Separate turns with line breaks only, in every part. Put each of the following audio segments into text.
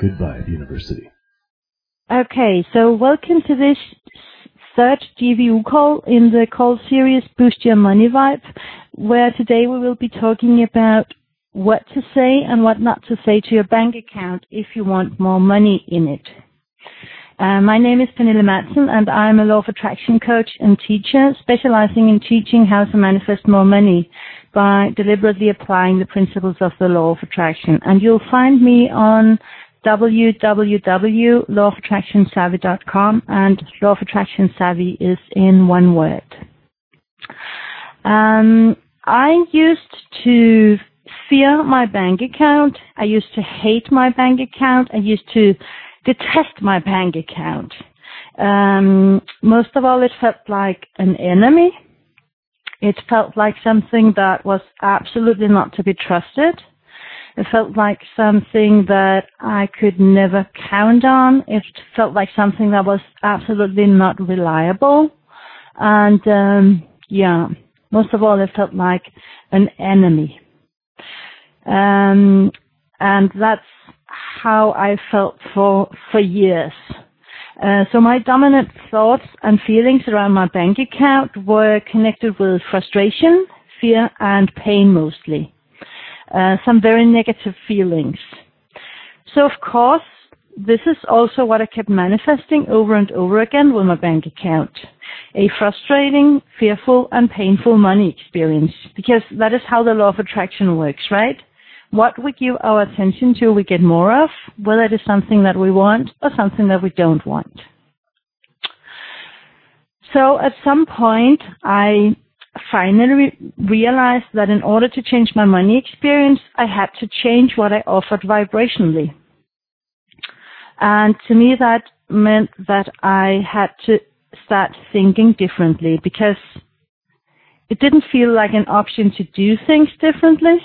Goodbye, the University.
Okay, so welcome to this third GVU call in the call series Boost Your Money Vibe, where today we will be talking about what to say and what not to say to your bank account if you want more money in it. Uh, my name is Pernille Madsen and I'm a law of attraction coach and teacher specializing in teaching how to manifest more money by deliberately applying the principles of the law of attraction. And you'll find me on www.lawofattractionsavvy.com and law of attraction savvy is in one word. Um, I used to fear my bank account. I used to hate my bank account. I used to detest my bank account. Um, most of all, it felt like an enemy. It felt like something that was absolutely not to be trusted. It felt like something that I could never count on. It felt like something that was absolutely not reliable. And um, yeah, most of all, it felt like an enemy. Um, and that's how I felt for for years. Uh, so my dominant thoughts and feelings around my bank account were connected with frustration, fear, and pain mostly. Uh, some very negative feelings. So of course, this is also what I kept manifesting over and over again with my bank account. A frustrating, fearful, and painful money experience. Because that is how the law of attraction works, right? What we give our attention to, we get more of, whether it is something that we want or something that we don't want. So at some point, I finally realized that in order to change my money experience, I had to change what I offered vibrationally. And to me, that meant that I had to start thinking differently because it didn't feel like an option to do things differently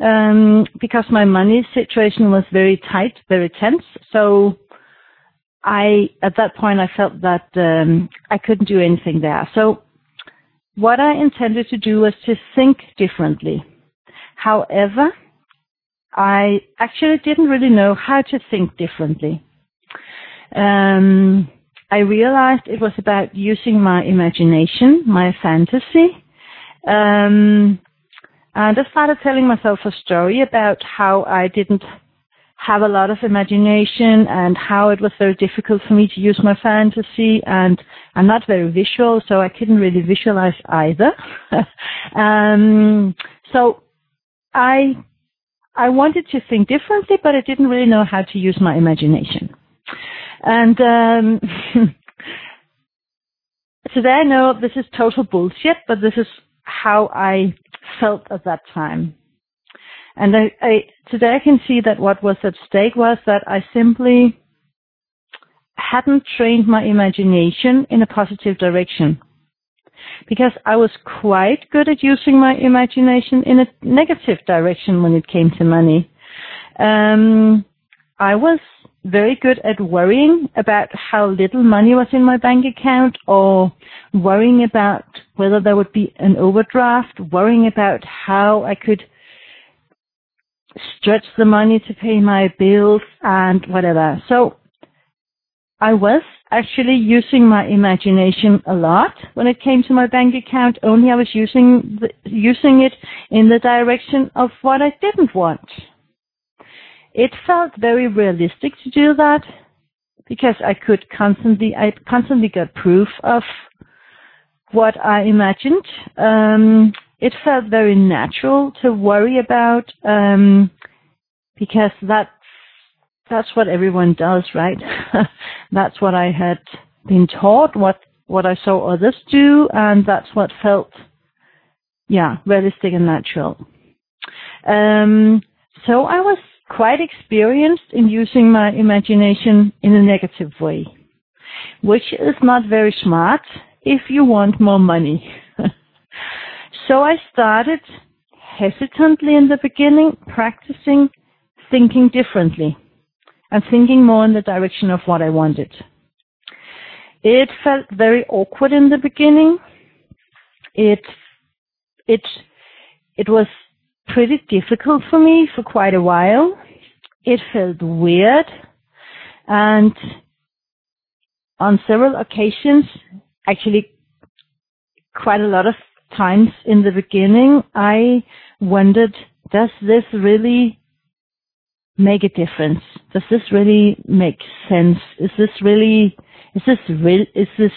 um, because my money situation was very tight, very tense. So I, at that point, I felt that um, I couldn't do anything there. So what I intended to do was to think differently. However, I actually didn't really know how to think differently. Um, I realized it was about using my imagination, my fantasy. Um, and I started telling myself a story about how I didn't have a lot of imagination and how it was very difficult for me to use my fantasy and I'm not very visual so I couldn't really visualize either. um, so I I wanted to think differently but I didn't really know how to use my imagination. And um, today I know this is total bullshit but this is how I felt at that time. And I, I, today I can see that what was at stake was that I simply hadn't trained my imagination in a positive direction. Because I was quite good at using my imagination in a negative direction when it came to money. Um, I was very good at worrying about how little money was in my bank account or worrying about whether there would be an overdraft, worrying about how I could stretch the money to pay my bills and whatever. So I was actually using my imagination a lot when it came to my bank account. Only I was using the, using it in the direction of what I didn't want. It felt very realistic to do that because I could constantly I constantly got proof of what I imagined. Um, it felt very natural to worry about um, because that's that's what everyone does, right? that's what I had been taught, what what I saw others do, and that's what felt, yeah, realistic and natural. Um, So I was quite experienced in using my imagination in a negative way, which is not very smart if you want more money. so I started hesitantly in the beginning, practicing thinking differently and thinking more in the direction of what I wanted. It felt very awkward in the beginning. It it it was pretty difficult for me for quite a while. It felt weird and on several occasions, actually quite a lot of times in the beginning, I wondered, does this really make a difference? Does this really make sense? Is this really, is this real, is this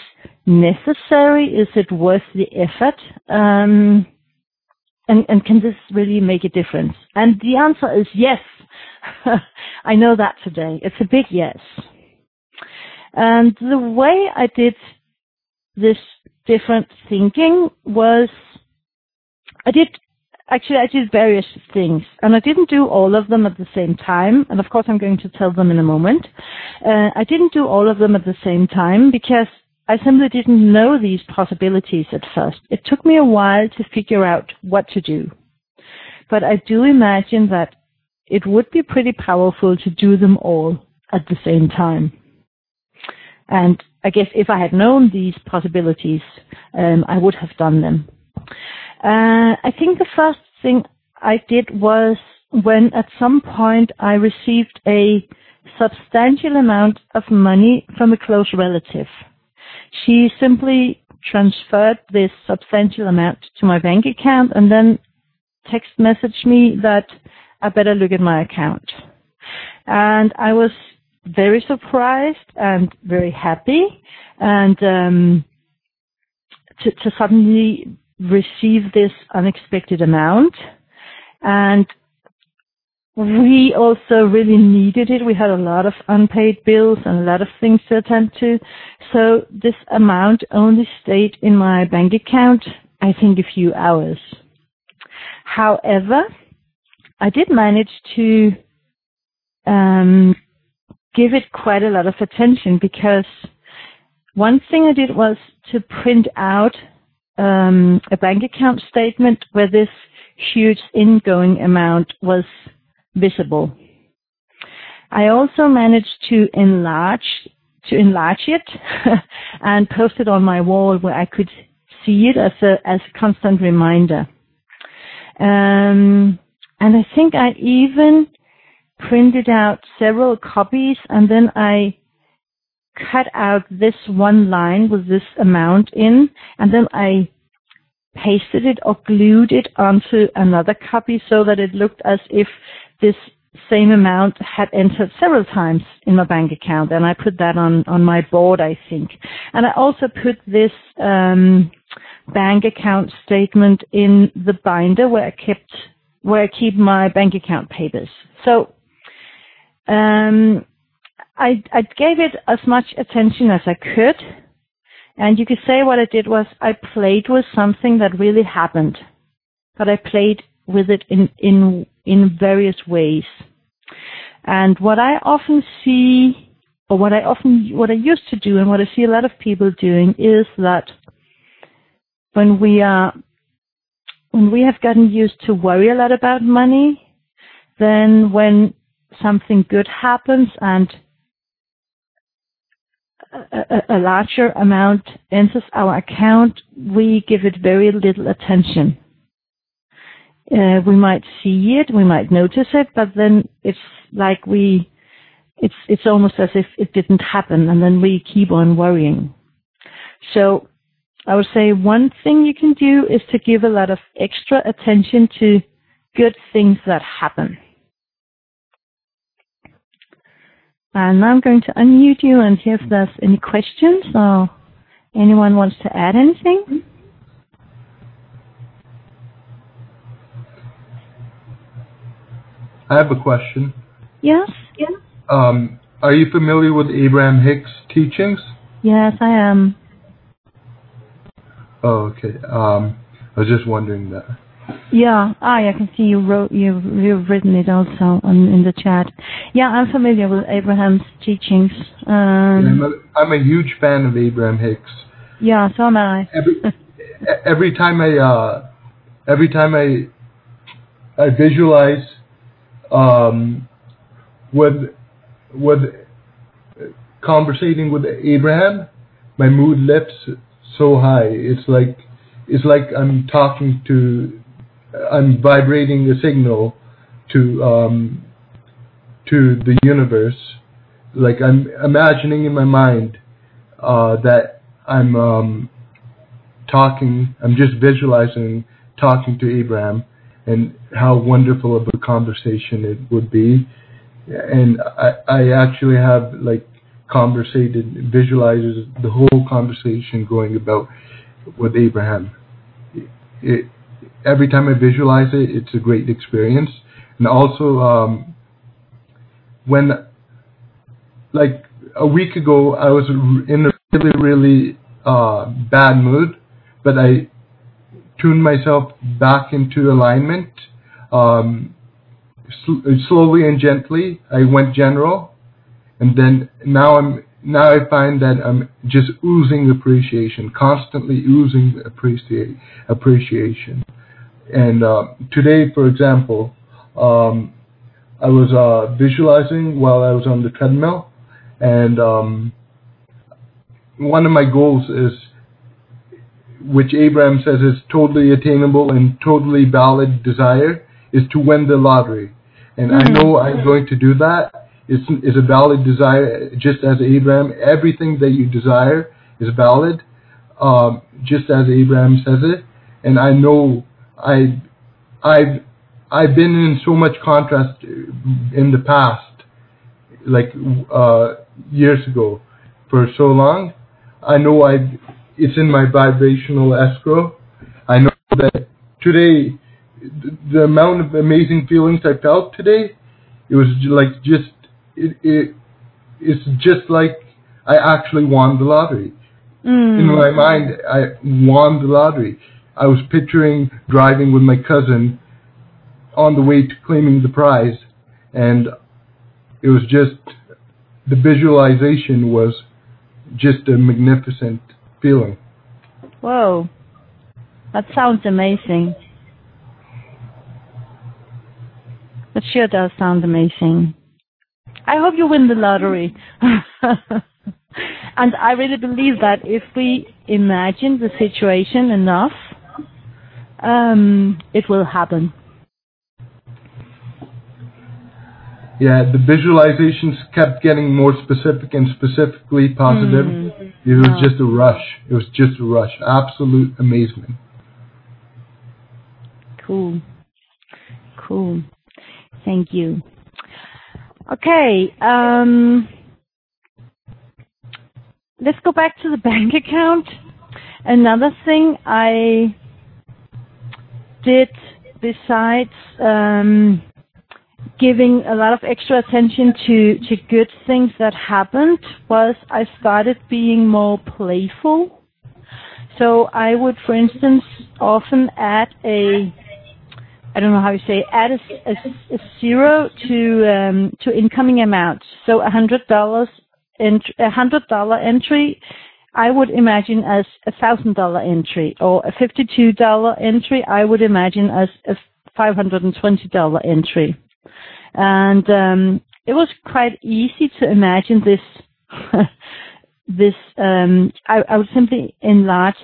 necessary? Is it worth the effort? Um, and, and can this really make a difference? And the answer is yes. I know that today. It's a big yes. And the way I did this different thinking was I did actually I did various things and I didn't do all of them at the same time and of course I'm going to tell them in a moment. Uh, I didn't do all of them at the same time because I simply didn't know these possibilities at first. It took me a while to figure out what to do. But I do imagine that it would be pretty powerful to do them all at the same time. And I guess if I had known these possibilities, um, I would have done them. Uh, I think the first thing I did was when at some point I received a substantial amount of money from a close relative. She simply transferred this substantial amount to my bank account and then text messaged me that I better look at my account. And I was very surprised and very happy and um, to, to suddenly receive this unexpected amount. And we also really needed it. We had a lot of unpaid bills and a lot of things to attend to. So this amount only stayed in my bank account, I think a few hours. However, I did manage to um, give it quite a lot of attention because one thing I did was to print out um, a bank account statement where this huge ingoing amount was visible. I also managed to enlarge to enlarge it and post it on my wall where I could see it as a as a constant reminder. Um, and I think I even printed out several copies and then I cut out this one line with this amount in and then I pasted it or glued it onto another copy so that it looked as if this same amount had entered several times in my bank account and I put that on, on my board, I think. And I also put this um, bank account statement in the binder where I kept where I keep my bank account papers. So um, I, I gave it as much attention as I could. And you could say what I did was I played with something that really happened, but I played with it in, in, in various ways. And what I often see, or what I often, what I used to do and what I see a lot of people doing is that when we are, when we have gotten used to worry a lot about money, then when something good happens and a, a, larger amount enters our account, we give it very little attention. Uh, we might see it, we might notice it, but then it's like we, it's it's almost as if it didn't happen, and then we keep on worrying. So I would say one thing you can do is to give a lot of extra attention to good things that happen. And now I'm going to unmute you and see if there's any questions or anyone wants to add anything.
I have a question.
Yes? Yes.
Um, are you familiar with Abraham Hicks' teachings?
Yes, I am.
Oh, okay. Um, I was just wondering that.
Yeah, ah, I can see you wrote you've, you've written it also on, in the chat. Yeah, I'm familiar with Abraham's teachings. Um,
I'm, a, I'm a huge fan of Abraham Hicks.
Yeah, so am I.
Every every time I uh, every time I I visualize um, with with conversating with Abraham, my mood lifts so high. It's like it's like I'm talking to I'm vibrating a signal to um, to the universe. Like I'm imagining in my mind uh, that I'm um, talking. I'm just visualizing talking to Abraham and how wonderful of a conversation it would be. And I, I actually have like conversated, visualizes the whole conversation going about with Abraham. It, it, every time I visualize it, it's a great experience. And also, um, when, like a week ago, I was in a really, really uh, bad mood, but I tuned myself back into alignment. Um, sl- slowly and gently, I went general, and then now I'm now I find that I'm just oozing appreciation, constantly oozing appreciate appreciation. And uh, today, for example, um, I was uh, visualizing while I was on the treadmill, and um, one of my goals is, which Abraham says is totally attainable and totally valid desire, is to win the lottery. And I know I'm going to do that. It's, it's a valid desire, just as Abraham. Everything that you desire is valid, um, just as Abraham says it. And I know I, I've, I've been in so much contrast in the past, like uh, years ago, for so long. I know I, it's in my vibrational escrow. I know that today, the, the amount of amazing feelings I felt today, it was like just, it, it, it's just like I actually won the lottery.
Mm.
In my mind, I won the lottery. I was picturing driving with my cousin on the way to claiming the prize, and it was just the visualization was just a magnificent feeling.
Whoa, that sounds amazing. That sure does sound amazing. I hope you win the lottery. and I really believe that if we imagine the situation enough, um, it will happen.
Yeah, the visualizations kept getting more specific and specifically positive.
Mm.
It was
Oh.
just a rush. It was just a rush. Absolute amazement.
Cool. Cool. Thank you. Okay. Um, let's go back to the bank account. Another thing I did besides um, giving a lot of extra attention to, good things that happened was I started being more playful. So I would, for instance, often add a I don't know how you say add a, zero to um, to incoming amounts. So a hundred dollars a hundred dollar entry, I would imagine as a thousand dollar entry, or a fifty two dollar entry, I would imagine as a five hundred and twenty dollar entry. And um, it was quite easy to imagine this. this um, I, I would simply enlarge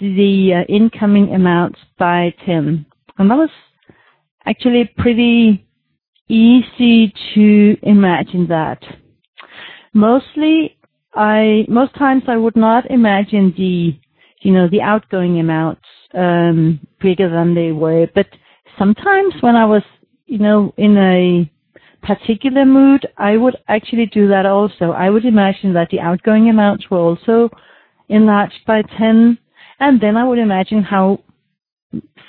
the uh, incoming amounts by ten, and that was actually pretty easy to imagine that. Mostly, I most times I would not imagine the you know the outgoing amounts um, bigger than they were, but sometimes when I was you know in a particular mood, I would actually do that also. I would imagine that the outgoing amounts were also enlarged by 10, and then I would imagine how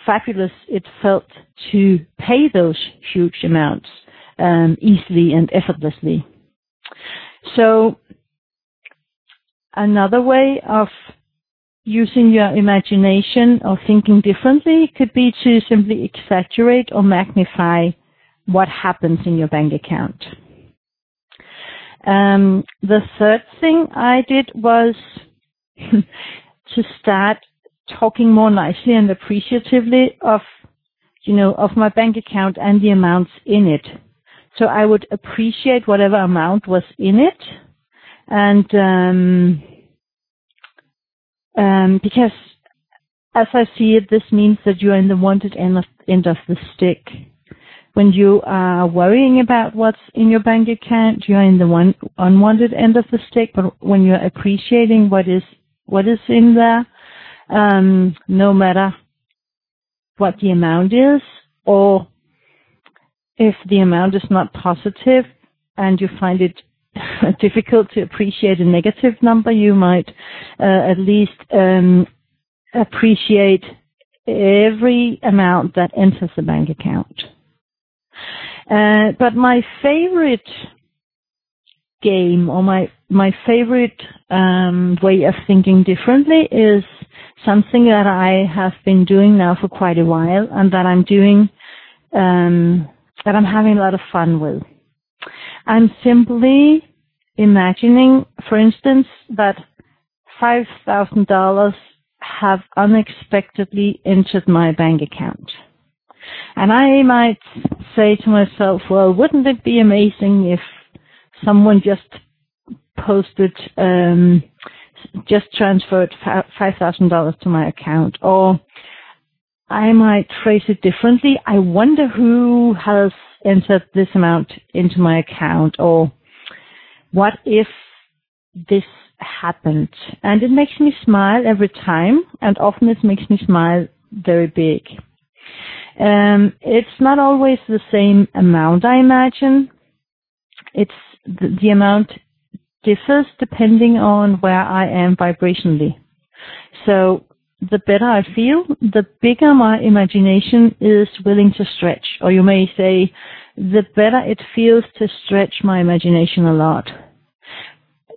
fabulous it felt to pay those huge amounts um, easily and effortlessly. So another way of using your imagination or thinking differently could be to simply exaggerate or magnify what happens in your bank account. Um, the third thing I did was to start talking more nicely and appreciatively of, you know, of my bank account and the amounts in it. So I would appreciate whatever amount was in it, because as I see it, this means that you're in the wanted end of, the stick. When you are worrying about what's in your bank account, you're in the unwanted end of the stick. But when you're appreciating what is what is in there, um, no matter what the amount is, or if the amount is not positive and you find it difficult to appreciate a negative number, you might uh, at least um, appreciate every amount that enters the bank account. Uh, but my favorite game or my my favorite um, way of thinking differently is something that I have been doing now for quite a while and that I'm doing um, that I'm having a lot of fun with. I'm simply imagining, for instance, that $5,000 have unexpectedly entered my bank account. And I might say to myself, well, wouldn't it be amazing if someone just posted, um, just transferred $5,000 to my account? Or I might phrase it differently. I wonder who has entered this amount into my account or what if this happened? And it makes me smile every time and often it makes me smile very big. Um, it's not always the same amount, I imagine. It's the amount differs depending on where I am vibrationally. So the better I feel, the bigger my imagination is willing to stretch. Or you may say, the better it feels to stretch my imagination a lot.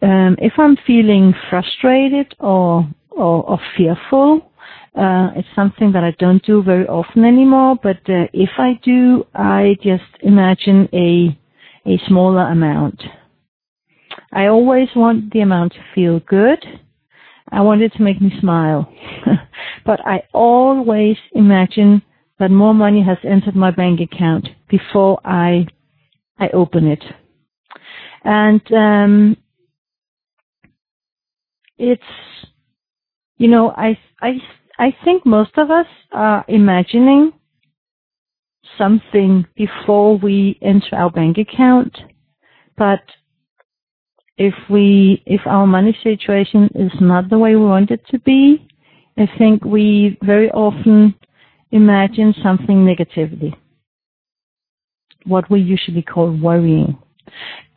Um, if I'm feeling frustrated or, or, or fearful, uh, it's something that I don't do very often anymore, but uh, if I do, I just imagine a, a smaller amount. I always want the amount to feel good. I want it to make me smile. but I always imagine that more money has entered my bank account before I I open it. And um, it's you know I I I think most of us are imagining something before we enter our bank account, but if we if our money situation is not the way we want it to be, I think we very often imagine something negatively. What we usually call worrying.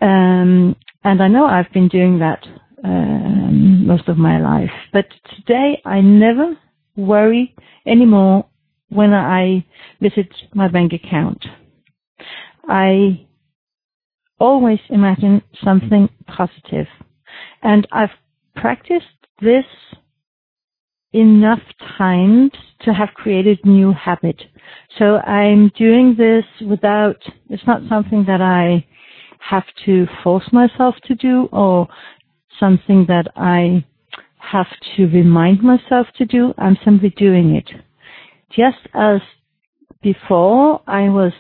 Um, and I know I've been doing that um, most of my life. But today I never worry anymore when I visit my bank account. I always imagine something positive. And I've practiced this enough times to have created new habit. So I'm doing this without, it's not something that I have to force myself to do or something that I have to remind myself to do. I'm simply doing it. Just as before I was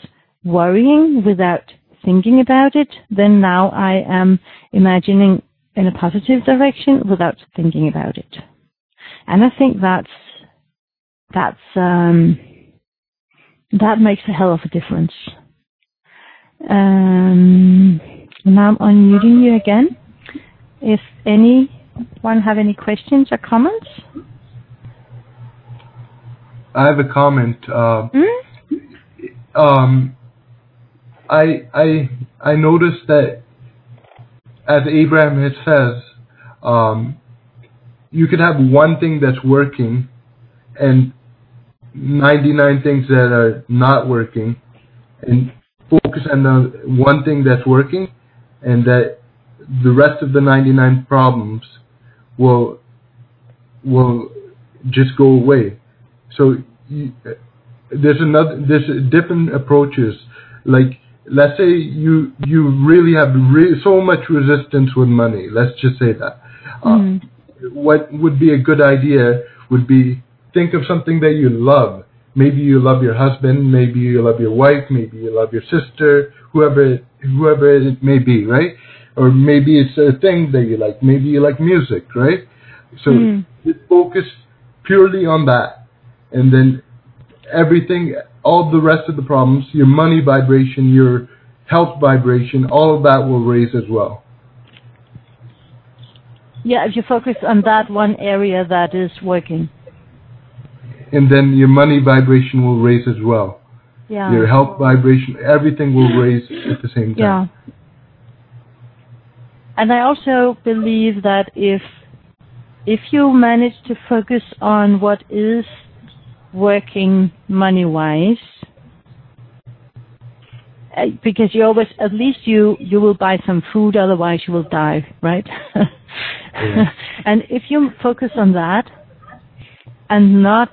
worrying without thinking about it, then now I am imagining in a positive direction without thinking about it. And I think that's, that's, um, that makes a hell of a difference. Um, now I'm unmuting you again. If anyone have any questions or comments?
I have a comment. Uh,
Hmm?
um, I I I noticed that, as Abraham it says, um, you could have one thing that's working, and 99 things that are not working, and focus on the one thing that's working, and that the rest of the 99 problems will will just go away. So you, there's another there's different approaches. Like let's say you you really have re- so much resistance with money. Let's just say that.
Mm.
Uh, what would be a good idea would be think of something that you love. Maybe you love your husband, maybe you love your wife, maybe you love your sister, whoever it, whoever it may be, right? Or maybe it's a thing that you like. Maybe you like music, right? So
Mm.
focus purely on that, and then everything, all the rest of the problems, your money vibration, your health vibration, all of that will raise as well.
Yeah, if you focus on that one area that is working.
And then your money vibration will raise as well.
Yeah.
Your health vibration, everything will raise at the same time. Yeah.
And I also believe that if if you manage to focus on what is working money wise, because you always at least you you will buy some food, otherwise you will die, right? and if you focus on that and not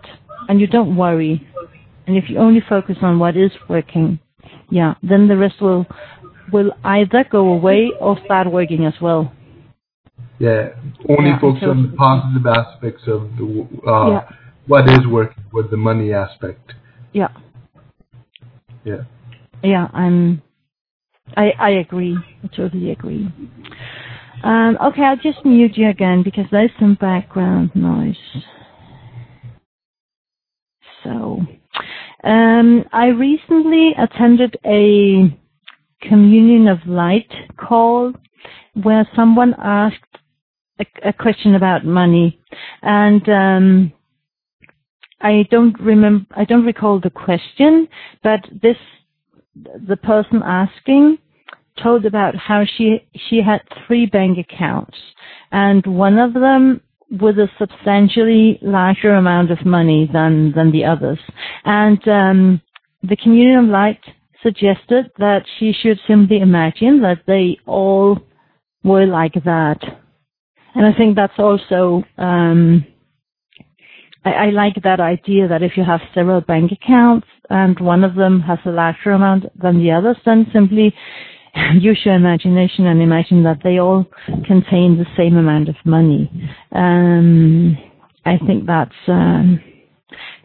and you don't worry, and if you only focus on what is working, yeah, then the rest will will either go away or start working as well.
Yeah, only focus on the positive aspects of the uh, what is working with the money aspect.
Yeah,
Yeah.
yeah, I'm. I I agree. I totally agree. Um, okay, I'll just mute you again because there's some background noise. So, um, I recently attended a Communion of Light call where someone asked a, a question about money, and um, I don't remember. I don't recall the question, but this the person asking told about how she she had three bank accounts, and one of them with a substantially larger amount of money than than the others, and um, the Communion of Light suggested that she should simply imagine that they all were like that, and I think that's also. Um, I, I like that idea that if you have several bank accounts and one of them has a larger amount than the others, then simply use your imagination and imagine that they all contain the same amount of money. Um, I think that's um,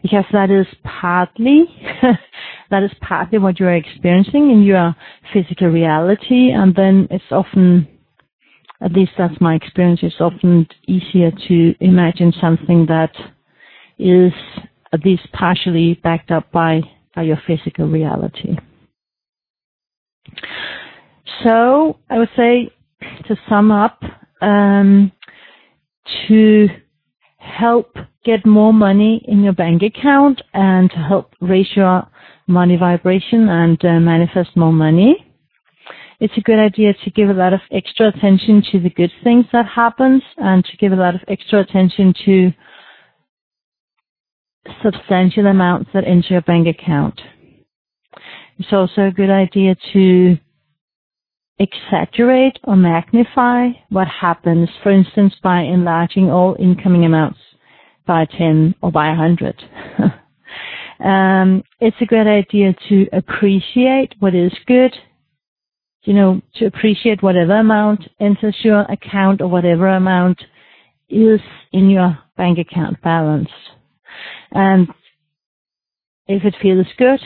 because that is partly that is partly what you're experiencing in your physical reality, and then it's often at least that's my experience. It's often easier to imagine something that is at least partially backed up by, your physical reality. So I would say to sum up, um, to help get more money in your bank account and to help raise your money vibration and uh, manifest more money. It's a good idea to give a lot of extra attention to the good things that happens and to give a lot of extra attention to substantial amounts that enter your bank account. It's also a good idea to exaggerate or magnify what happens, for instance, by enlarging all incoming amounts by 10 or by 100. um, it's a good idea to appreciate what is good, you know, to appreciate whatever amount enters your account or whatever amount is in your bank account balance. And if it feels good,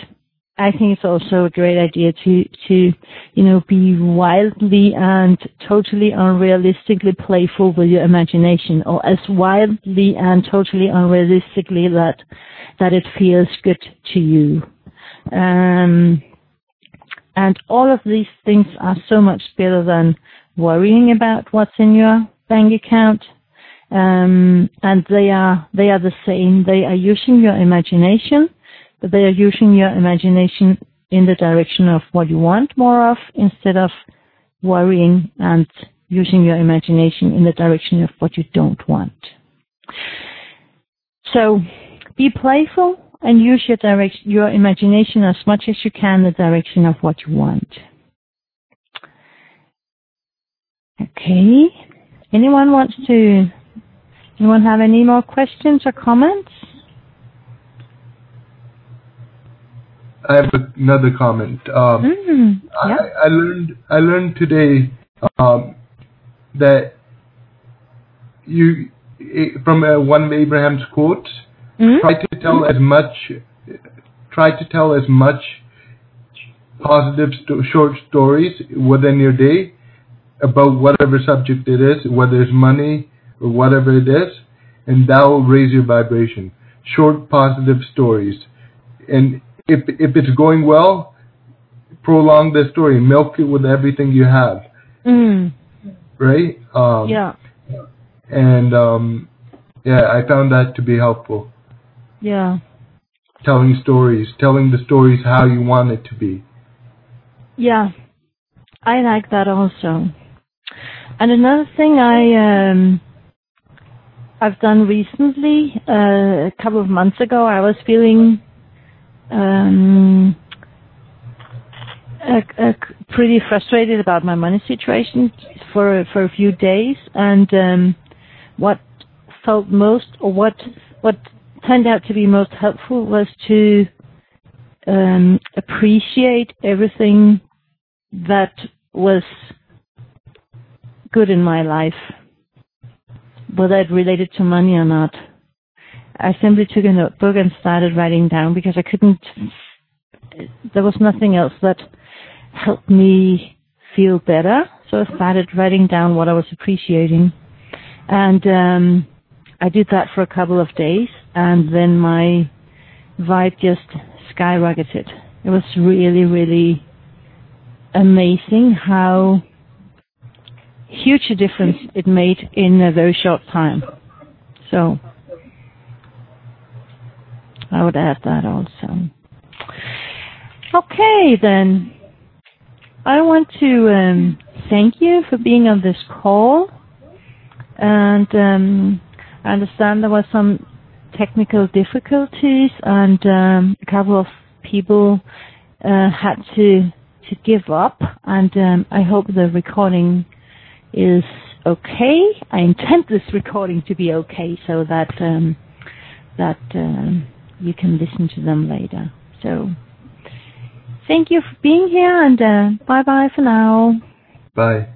I think it's also a great idea to, to, you know, be wildly and totally unrealistically playful with your imagination or as wildly and totally unrealistically that, that it feels good to you. Um, and all of these things are so much better than worrying about what's in your bank account. Um, and they are, they are the same. They are using your imagination but they are using your imagination in the direction of what you want more of instead of worrying and using your imagination in the direction of what you don't want. So be playful and use your direction, your imagination as much as you can in the direction of what you want. Okay. Anyone wants to Anyone have any more questions or comments?
I have another comment. Um,
Mm, yeah.
I, I learned I learned today um, that you from uh, one of Abraham's quotes.
Mm?
Try to tell as much. Try to tell as much positive sto- short stories within your day about whatever subject it is, whether it's money or whatever it is, and that will raise your vibration. Short positive stories, and if if it's going well, prolong the story, milk it with everything you have,
Mm,
right? Um,
yeah.
And um, yeah, I found that to be helpful.
Yeah.
Telling stories, telling the stories how you want it to be.
Yeah. I like that also. And another thing I um I've done recently, uh, a couple of months ago, I was feeling um uh, uh, pretty frustrated about my money situation for for a few days, and um, what felt most, or what what turned out to be most helpful, was to um, appreciate everything that was good in my life, whether it related to money or not. I simply took a notebook and started writing down because I couldn't. There was nothing else that helped me feel better. So I started writing down what I was appreciating, and um, I did that for a couple of days, and then my vibe just skyrocketed. It was really, really amazing how huge a difference it made in a very short time. So I would add that also. Okay, then. I want to um, thank you for being on this call. And um, I understand there were some technical difficulties, and um, a couple of people uh, had to to give up. And I hope the recording is okay. I intend this recording to be okay, so that um, that um, you can listen to them later. So. Thank you for being here and uh, bye bye for now.
Bye.